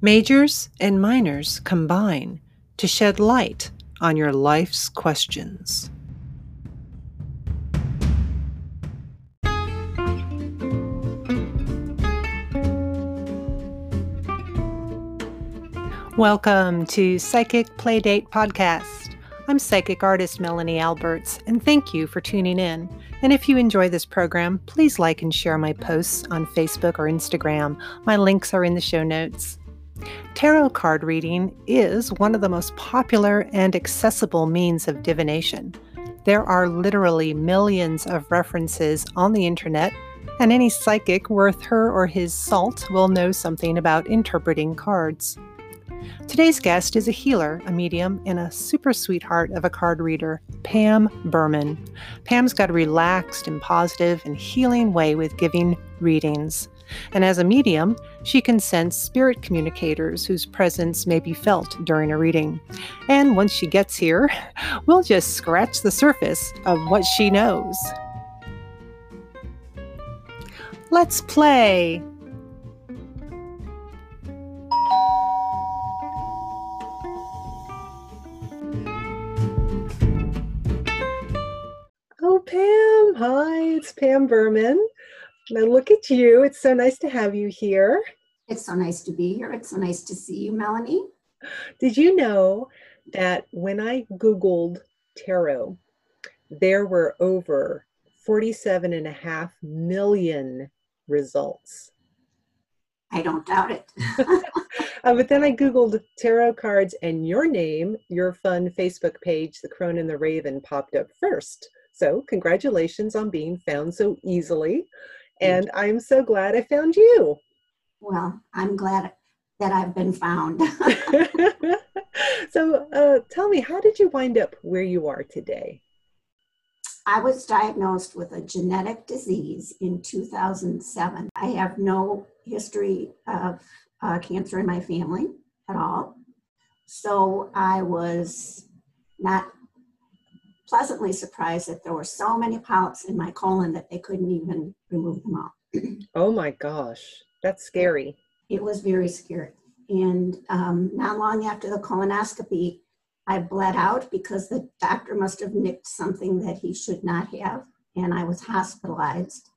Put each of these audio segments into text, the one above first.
Majors and minors combine to shed light on your life's questions. Welcome to Psychic Playdate Podcast. I'm psychic artist Melanie Alberts, and thank you for tuning in. And if you enjoy this program, please like and share my posts on Facebook or Instagram. My links are in the show notes. Tarot card reading is one of the most popular and accessible means of divination. There are literally millions of references on the internet, and any psychic worth her or his salt will know something about interpreting cards. Today's guest is a healer, a medium, and a super sweetheart of a card reader, Pam Berman. Pam's got a relaxed and positive and healing way with giving readings. And as a medium, she can sense spirit communicators whose presence may be felt during a reading. And once she gets here, we'll just scratch the surface of what she knows. Let's play. Oh, Pam. Hi, it's Pam Berman. Now look at you. It's so nice to have you here. It's so nice to be here. It's so nice to see you, Melanie. Did you know that when I Googled tarot, there were over 47 and a half million results? I don't doubt it. uh, but then I Googled tarot cards and your name, your fun Facebook page, The Crone and the Raven, popped up first. So, congratulations on being found so easily. And I'm so glad I found you. Well, I'm glad that I've been found. so, uh, tell me, how did you wind up where you are today? I was diagnosed with a genetic disease in 2007. I have no history of uh, cancer in my family at all. So I was not pleasantly surprised that there were so many polyps in my colon that they couldn't even remove them all. oh my gosh, that's scary. It was very scary. And um, not long after the colonoscopy, I bled out because the doctor must have nicked something that he should not have, and I was hospitalized.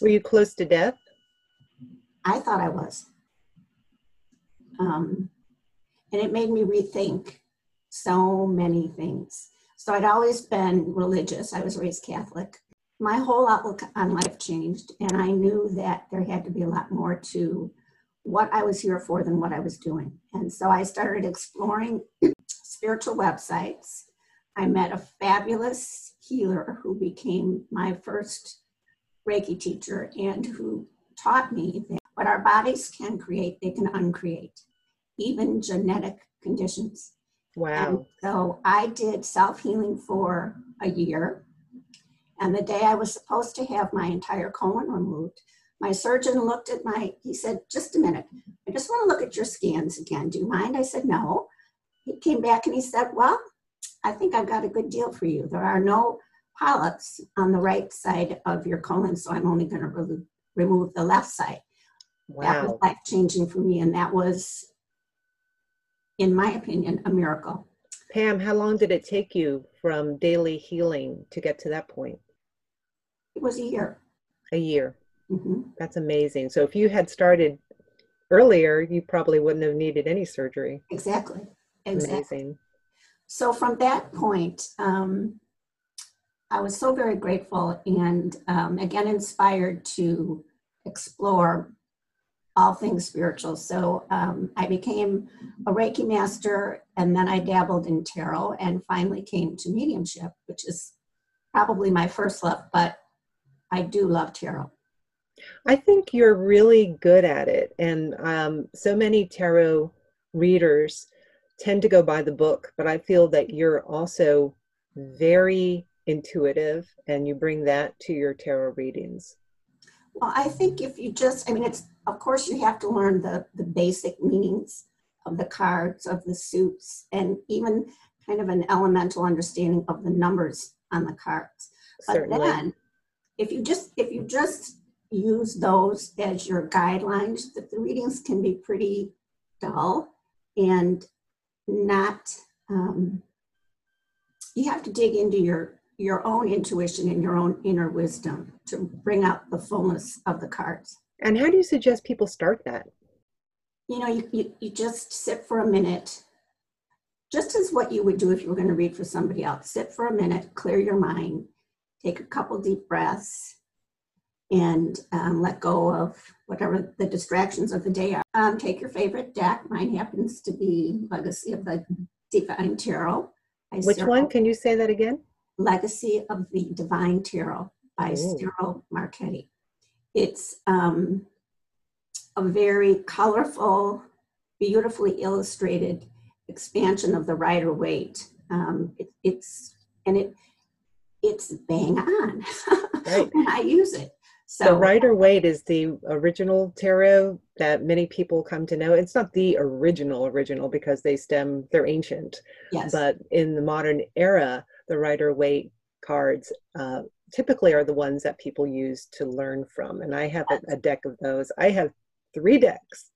Were you close to death? I thought I was. Um, and it made me rethink so many things. So I'd always been religious. I was raised Catholic. My whole outlook on life changed, and I knew that there had to be a lot more to what I was here for than what I was doing. And so I started exploring spiritual websites. I met a fabulous healer who became my first Reiki teacher and who taught me that what our bodies can create, they can uncreate, even genetic conditions. Wow. And so I did self healing for a year. And the day I was supposed to have my entire colon removed, my surgeon looked at my, he said, just a minute, I just want to look at your scans again. Do you mind? I said, no. He came back and he said, well, I think I've got a good deal for you. There are no polyps on the right side of your colon, so I'm only going to re- remove the left side. Wow. That was life changing for me, and that was in my opinion, a miracle. Pam, how long did it take you from daily healing to get to that point? It was a year. A year. Mm-hmm. That's amazing. So if you had started earlier, you probably wouldn't have needed any surgery. Exactly. Exactly. Amazing. So from that point, um, I was so very grateful and um, again inspired to explore all things spiritual. So um, I became a Reiki master, and then I dabbled in tarot, and finally came to mediumship, which is probably my first love. But I do love tarot. I think you're really good at it, and um, so many tarot readers tend to go by the book, but I feel that you're also very intuitive, and you bring that to your tarot readings. Well, I think if you just, I mean, it's, of course, you have to learn the, the basic meanings of the cards, of the suits, and even kind of an elemental understanding of the numbers on the cards. But Certainly. then, if you just, if you just use those as your guidelines, that the readings can be pretty dull and not um, you have to dig into your your own intuition and your own inner wisdom to bring out the fullness of the cards and how do you suggest people start that you know you, you, you just sit for a minute just as what you would do if you were going to read for somebody else sit for a minute clear your mind take a couple deep breaths and um, let go of whatever the distractions of the day are. Um, take your favorite deck. Mine happens to be Legacy of the Divine Tarot. Which Ciro. one? Can you say that again? Legacy of the Divine Tarot by Ooh. Ciro Marchetti. It's um, a very colorful, beautifully illustrated expansion of the Rider Waite. Um, it, it's and it it's bang on right. when I use it. So the Rider Waite is the original tarot that many people come to know. It's not the original original because they stem they're ancient. Yes. But in the modern era, the Rider Waite cards uh, typically are the ones that people use to learn from. And I have a, a deck of those. I have three decks.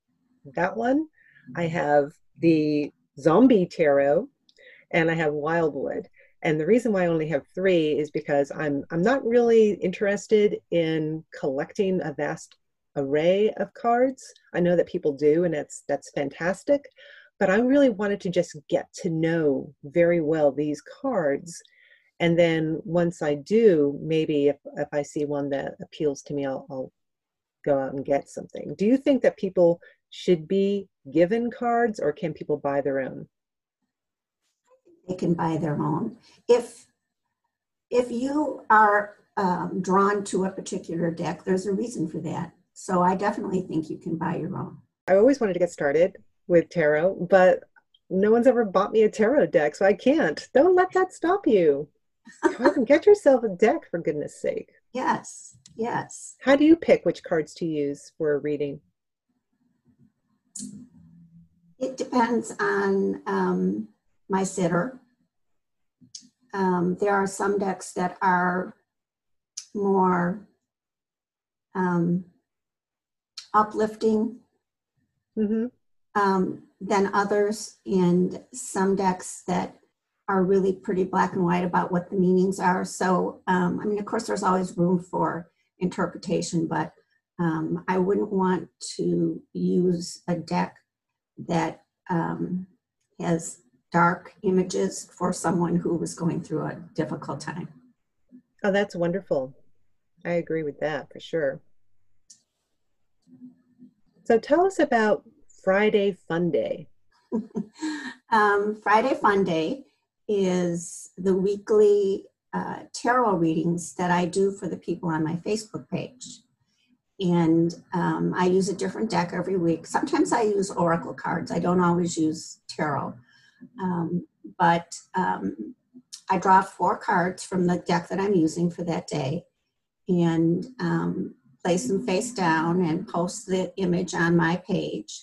That one, I have the Zombie Tarot, and I have Wildwood. And the reason why I only have three is because I'm I'm not really interested in collecting a vast array of cards. I know that people do, and that's that's fantastic. But I really wanted to just get to know very well these cards. And then once I do, maybe if, if I see one that appeals to me, I'll, I'll go out and get something. Do you think that people should be given cards or can people buy their own? they can buy their own. If if you are um, drawn to a particular deck, there's a reason for that. So I definitely think you can buy your own. I always wanted to get started with tarot, but no one's ever bought me a tarot deck, so I can't. Don't let that stop you. get yourself a deck for goodness sake. Yes, yes. How do you pick which cards to use for a reading? It depends on um, my sitter. Um, there are some decks that are more um, uplifting mm-hmm. Um, than others, and some decks that are really pretty black and white about what the meanings are. So, um, I mean, of course, there's always room for interpretation, but um, I wouldn't want to use a deck that um, has dark images for someone who was going through a difficult time. Oh, that's wonderful. I agree with that for sure. So tell us about Friday Fun Day. um, Friday Fun Day is the weekly uh, tarot readings that I do for the people on my Facebook page. And um, I use a different deck every week. Sometimes I use oracle cards. I don't always use tarot. Um, but um, I draw four cards from the deck that I'm using for that day and um, place them face down and post the image on my page.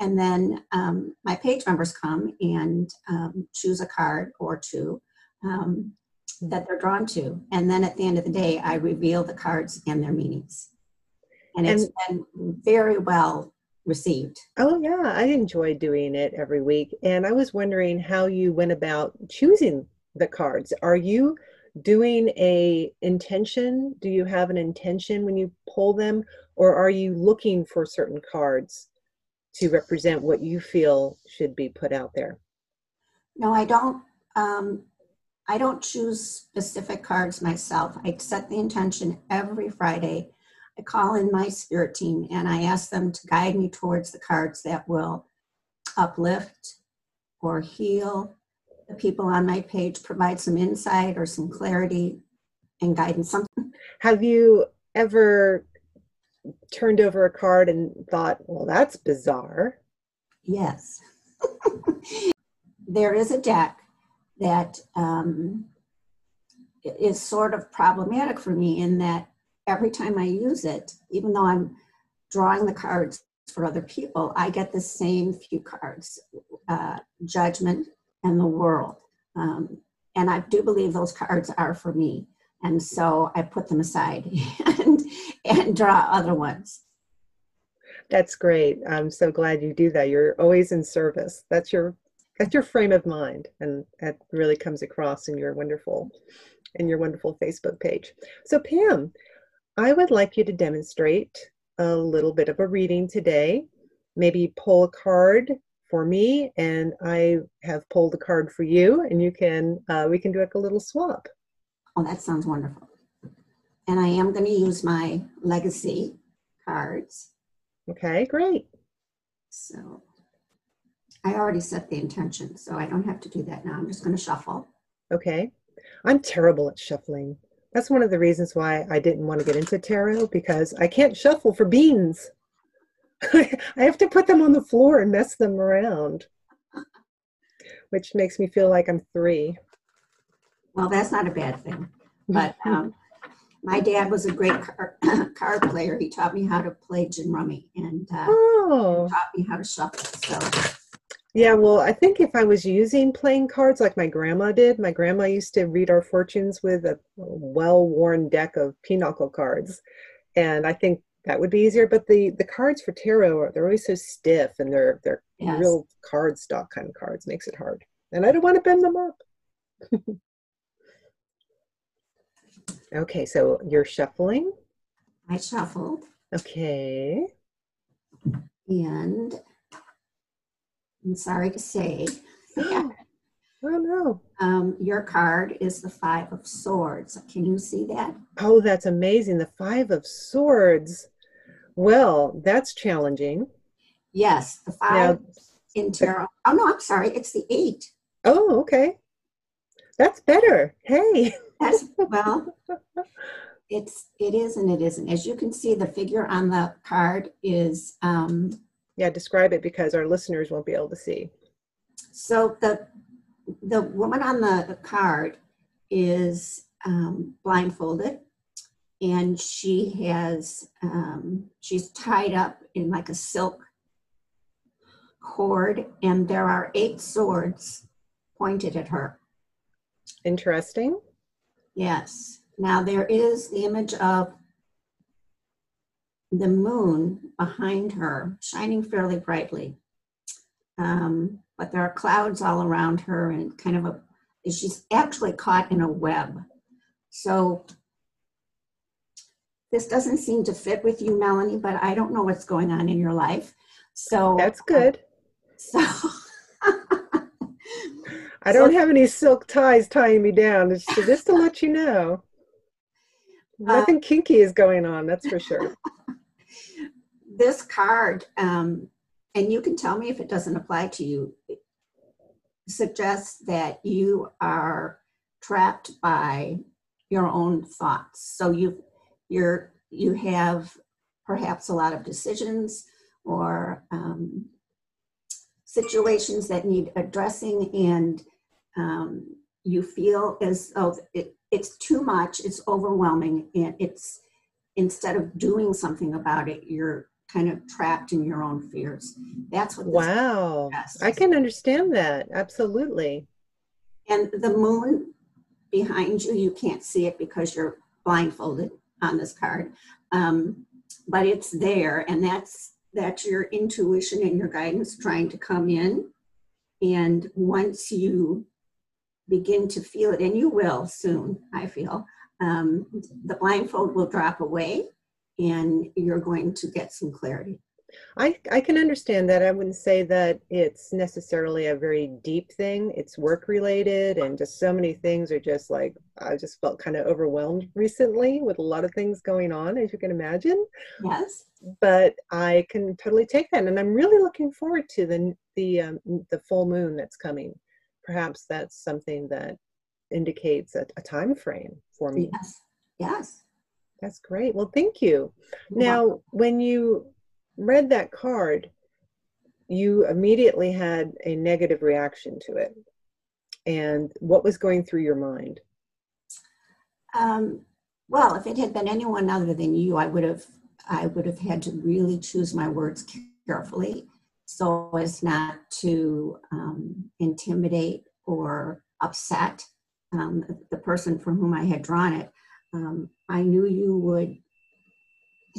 And then um, my page members come and um, choose a card or two um, that they're drawn to. And then at the end of the day, I reveal the cards and their meanings. And it's and, been very well received. Oh yeah, I enjoy doing it every week. And I was wondering how you went about choosing the cards. Are you doing a intention? Do you have an intention when you pull them or are you looking for certain cards to represent what you feel should be put out there? No, I don't um I don't choose specific cards myself. I set the intention every Friday I call in my spirit team and I ask them to guide me towards the cards that will uplift or heal the people on my page, provide some insight or some clarity and guidance. Something. Have you ever turned over a card and thought, well, that's bizarre? Yes. there is a deck that um, is sort of problematic for me in that every time I use it, even though I'm drawing the cards for other people, I get the same few cards uh, judgment and the world. Um, and I do believe those cards are for me. And so I put them aside and, draw other ones. That's great. I'm so glad you do that. You're always in service. That's your that's your frame of mind, and that really comes across in your wonderful in your wonderful Facebook page. So Pam, I would like you to demonstrate a little bit of a reading today. Maybe pull a card for me, and I have pulled a card for you, and you can uh, we can do like a little swap. Oh, that sounds wonderful. And I am going to use my legacy cards. Okay, great. So I already set the intention, so I don't have to do that now. I'm just going to shuffle. Okay. I'm terrible at shuffling. That's one of the reasons why I didn't want to get into tarot because I can't shuffle for beans. I have to put them on the floor and mess them around, which makes me feel like I'm three. Well, that's not a bad thing. But um, my dad was a great car, card player. He taught me how to play gin rummy and uh, Oh, taught me how to shuffle. So yeah. Well, I think if I was using playing cards like my grandma did, my grandma used to read our fortunes with a well worn deck of pinochle cards. And I think that would be easier. But the, the cards for tarot, they're always so stiff and they're, they're Yes. real card stock kind of cards. Makes it hard. And I don't want to bend them up. okay, so you're shuffling. I shuffled Okay. and I'm sorry to say Oh no. um, your card is the Five of Swords. Can you see that? Oh, that's amazing. The Five of Swords. Well, that's challenging. Yes, the Five Now, in tarot. Oh no, I'm sorry. It's the eight. oh, okay. That's better. Hey. That's well. It's it is and it isn't. As you can see, the figure on the card is um, Yeah, describe it because our listeners won't be able to see. so the the woman on the card is um, blindfolded, and she has um, she's tied up in like a silk cord, and there are eight swords pointed at her. Interesting. Yes. Now there is the image of the moon behind her, shining fairly brightly. Um, but there are clouds all around her and kind of a, she's actually caught in a web. So this doesn't seem to fit with you, Melanie, but I don't know what's going on in your life. So That's good. So I don't have any silk ties tying me down. It's just to let you know. Uh, Nothing kinky is going on, that's for sure. this card, um, and you can tell me if it doesn't apply to you, suggests that you are trapped by your own thoughts. So you you're you have perhaps a lot of decisions or um, situations that need addressing, and um, you feel as though it, it's too much, it's overwhelming, and it's instead of doing something about it, you're kind of trapped in your own fears. That's what Wow. I can understand that. Absolutely. And the moon behind you, you can't see it because you're blindfolded on this card. Um, but it's there, and that's that's your intuition and your guidance trying to come in. And once you begin to feel it, and you will soon, I feel, um, the blindfold will drop away, and you're going to get some clarity. I, I can understand that. I wouldn't say that it's necessarily a very deep thing. It's work related, and just so many things are just like, I just felt kind of overwhelmed recently with a lot of things going on, as you can imagine. Yes. But I can totally take that, and I'm really looking forward to the the um, the full moon that's coming. Perhaps that's something that indicates a, a time frame for me. Yes. Yes. That's great. Well, thank you. Now, when you read that card, you immediately had a negative reaction to it. And what was going through your mind? Um, well, if it had been anyone other than you, I would have I would have had to really choose my words carefully so as not to um, intimidate or upset um, the person from whom I had drawn it. Um, I knew you would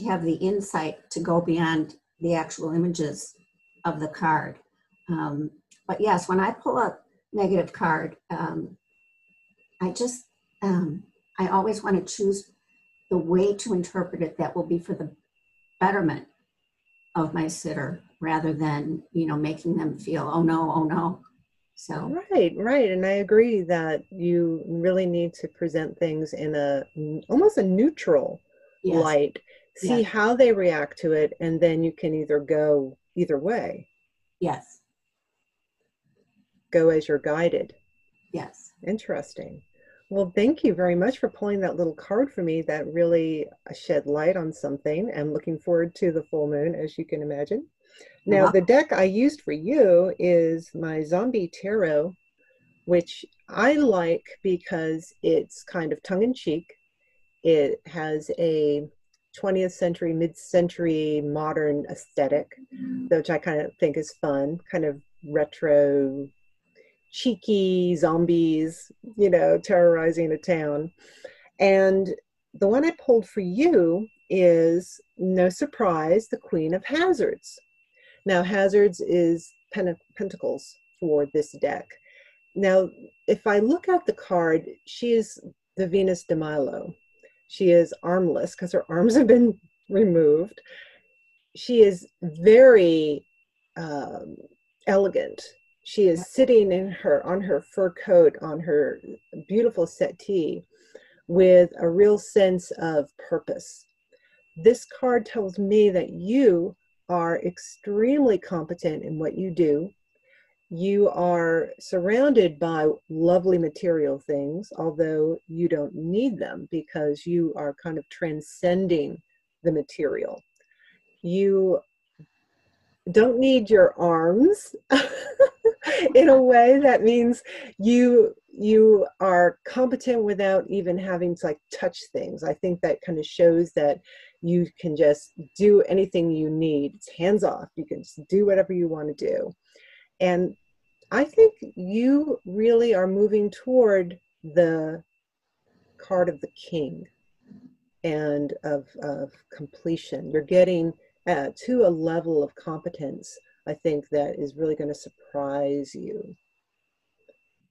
have the insight to go beyond the actual images of the card. Um, but yes, when I pull a negative card, um, I just, um, I always want to choose the way to interpret it that will be for the betterment of my sitter rather than, you know, making them feel, oh no, oh no. So, right, right. And I agree that you really need to present things in a almost a neutral yes. light, see yes. how they react to it, and then you can either go either way. Yes. Go as you're guided. Yes. Interesting. Well, thank you very much for pulling that little card for me that really uh, shed light on something. I'm looking forward to the full moon, as you can imagine. Now, uh-huh. the deck I used for you is my Zombie Tarot, which I like because it's kind of tongue in cheek. It has a 20th century, mid century modern aesthetic, mm-hmm. which I kind of think is fun, kind of retro cheeky zombies, you know, terrorizing a town. And the one I pulled for you is, no surprise, the Queen of Hazards. Now, Hazards is pen- Pentacles for this deck. Now, if I look at the card, she is the Venus de Milo. She is armless because her arms have been removed. She is very um, elegant. She is sitting in her on her fur coat on her beautiful settee with a real sense of purpose. This card tells me that you are extremely competent in what you do you are surrounded by lovely material things although you don't need them because you are kind of transcending the material. You don't need your arms in a way that means you you are competent without even having to like touch things. I think that kind of shows that you can just do anything you need. It's hands off. You can just do whatever you want to do. And i think you really are moving toward the card of the king and of, of completion you're getting uh, to a level of competence I think that is really going to surprise you.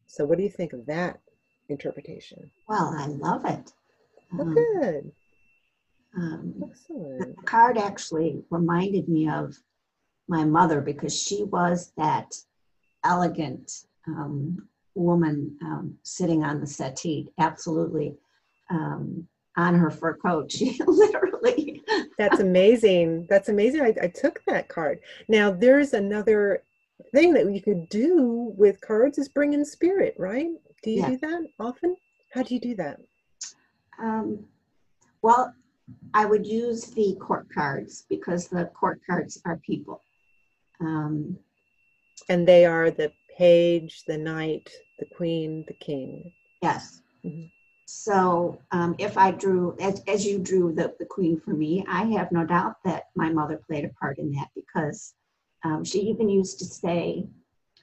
So, what do you think of that interpretation? Well, I love it. Oh, um, good. Um, Excellent. The card actually reminded me of my mother because she was that elegant um, woman um, sitting on the settee, absolutely um, on her fur coat. She literally. That's amazing. That's amazing. I, I took that card. Now, there's another thing that you could do with cards is bring in spirit, right? Do you yeah. do that often? How do you do that? Um, well, I would use the court cards because the court cards are people. Um, and they are the page, the knight, the queen, the king. Yes. Mm-hmm. So um, if I drew, as, as you drew the, the queen for me, I have no doubt that my mother played a part in that because um, she even used to say,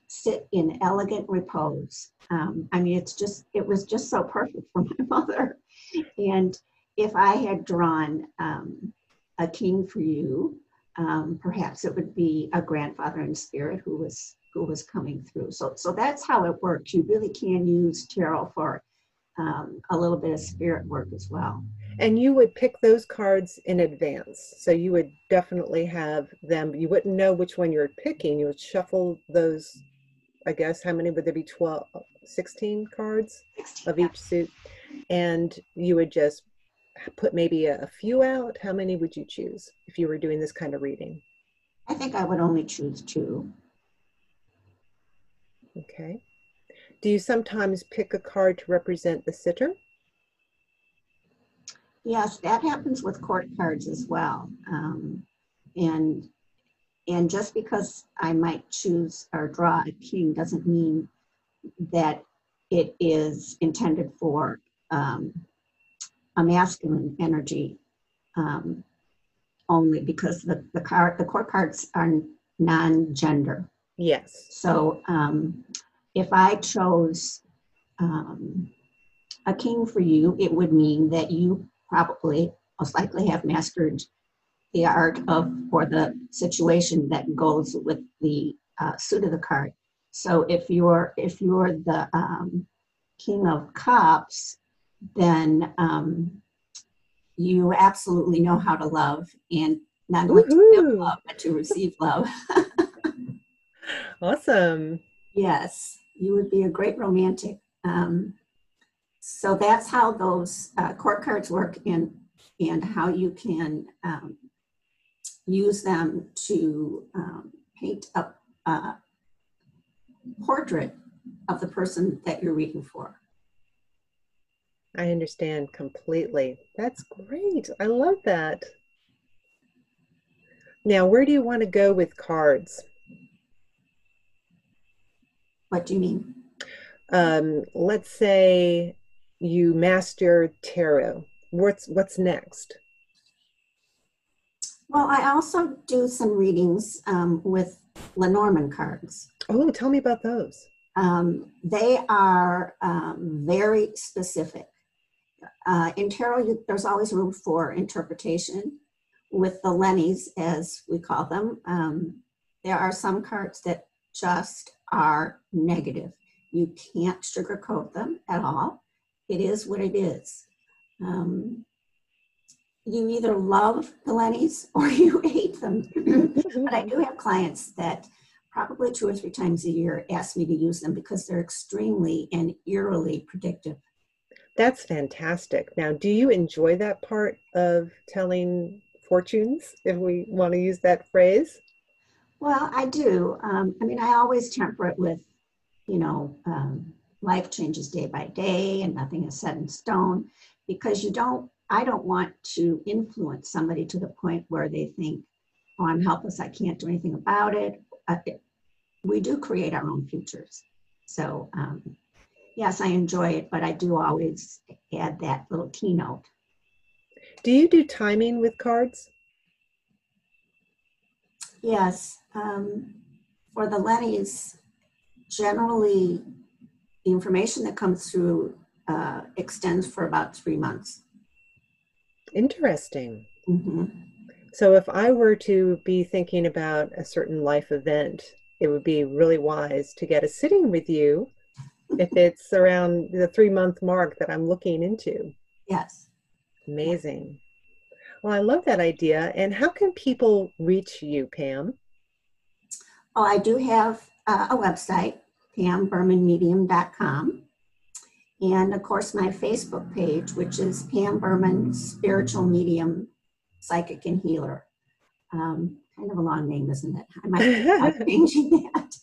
sit in elegant repose. Um, I mean, it's just, it was just so perfect for my mother. And if I had drawn um, a king for you, um, perhaps it would be a grandfather in spirit who was who was coming through. So, so that's how it works. You really can use tarot for um, a little bit of spirit work as well. And you would pick those cards in advance. So you would definitely have them. You wouldn't know which one you're picking. You would shuffle those, I guess, how many would there be? 12, 16 cards 16, of each suit. And you would just put maybe a, a few out. How many would you choose if you were doing this kind of reading? I think I would only choose two. Okay. Do you sometimes pick a card to represent the sitter? Yes, that happens with court cards as well. Um, and and just because I might choose or draw a king doesn't mean that it is intended for um, a masculine energy um, only because the, the card the core cards are non-gender. Yes. So um, if I chose um, a king for you, it would mean that you probably most likely have mastered the art of or the situation that goes with the uh, suit of the card. So if you're if you're the um, king of cups, then um, you absolutely know how to love and not only to give love but to receive love. awesome. Yes, you would be a great romantic. Um, so that's how those uh, court cards work and and how you can um, use them to um, paint a, a portrait of the person that you're reading for. I understand completely. That's great. I love that. Now, where do you want to go with cards? What do you mean? Um, let's say you master tarot. What's what's next? Well, I also do some readings um, with Lenormand cards. Oh, tell me about those. Um, they are um, very specific. Uh, in tarot, there's always room for interpretation. With the Lennies, as we call them, um, there are some cards that just are negative. You can't sugarcoat them at all. It is what it is. Um, you either love the Lennies or you hate them. but I do have clients that probably two or three times a year ask me to use them because they're extremely and eerily predictive. That's fantastic. Now, do you enjoy that part of telling fortunes, if we want to use that phrase? Well, I do. Um, I mean, I always temper it with, you know, um, life changes day by day and nothing is set in stone because you don't, I don't want to influence somebody to the point where they think, oh, I'm helpless, I can't do anything about it. Uh, it we do create our own futures. So, um, yes, I enjoy it, but I do always add that little keynote. Do you do timing with cards? Yes. Um, for the Lennies, generally, the information that comes through uh, extends for about three months. Interesting. Mm-hmm. So, if I were to be thinking about a certain life event, it would be really wise to get a sitting with you if it's around the three month mark that I'm looking into. Yes. Amazing. Well, I love that idea. And how can people reach you, Pam? Oh, I do have uh, a website, pambermanmedium.com. And of course, my Facebook page, which is Pam Berman Spiritual Medium Psychic and Healer. Um, kind of a long name, isn't it? I might be changing that.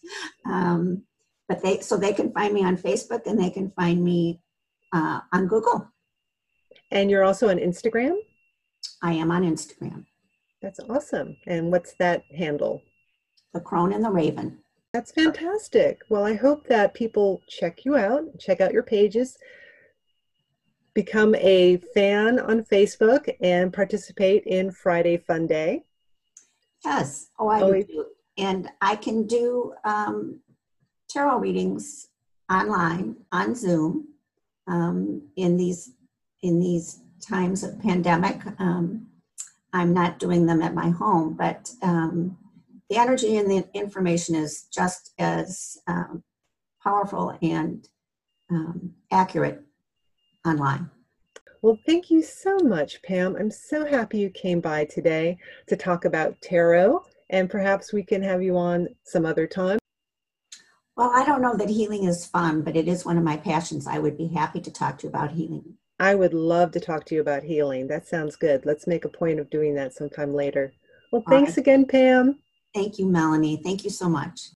Um, but they so they can find me on Facebook and they can find me uh, on Google. And you're also on Instagram. I am on Instagram. That's awesome. And what's that handle? The Crone and the Raven. That's fantastic. Well, I hope that people check you out, check out your pages, become a fan on Facebook, and participate in Friday Fun Day. Yes. Oh, I oh, do. And I can do um, tarot readings online on Zoom um, in these in these times of pandemic. Um, I'm not doing them at my home, but um, the energy and the information is just as um, powerful and um, accurate online. Well, thank you so much, Pam. I'm so happy you came by today to talk about tarot, and perhaps we can have you on some other time. Well, I don't know that healing is fun, but it is one of my passions. I would be happy to talk to you about healing. I would love to talk to you about healing. That sounds good. Let's make a point of doing that sometime later. Well, thanks right. again, Pam. Thank you, Melanie. Thank you so much.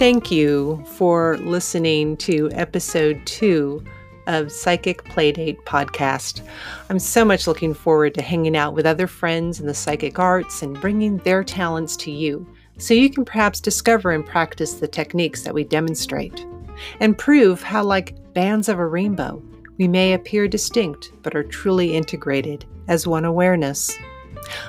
Thank you for listening to episode two of Psychic Playdate podcast. I'm so much looking forward to hanging out with other friends in the psychic arts and bringing their talents to you so you can perhaps discover and practice the techniques that we demonstrate and prove how, like bands of a rainbow, we may appear distinct but are truly integrated as one awareness.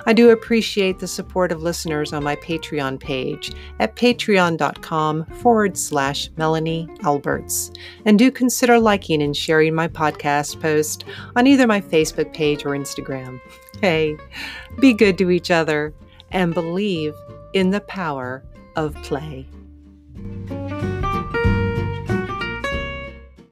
I do appreciate the support of listeners on my Patreon page at patreon.com forward slash Melanie Alberts. And do consider liking and sharing my podcast post on either my Facebook page or Instagram. Hey, be good to each other and believe in the power of play.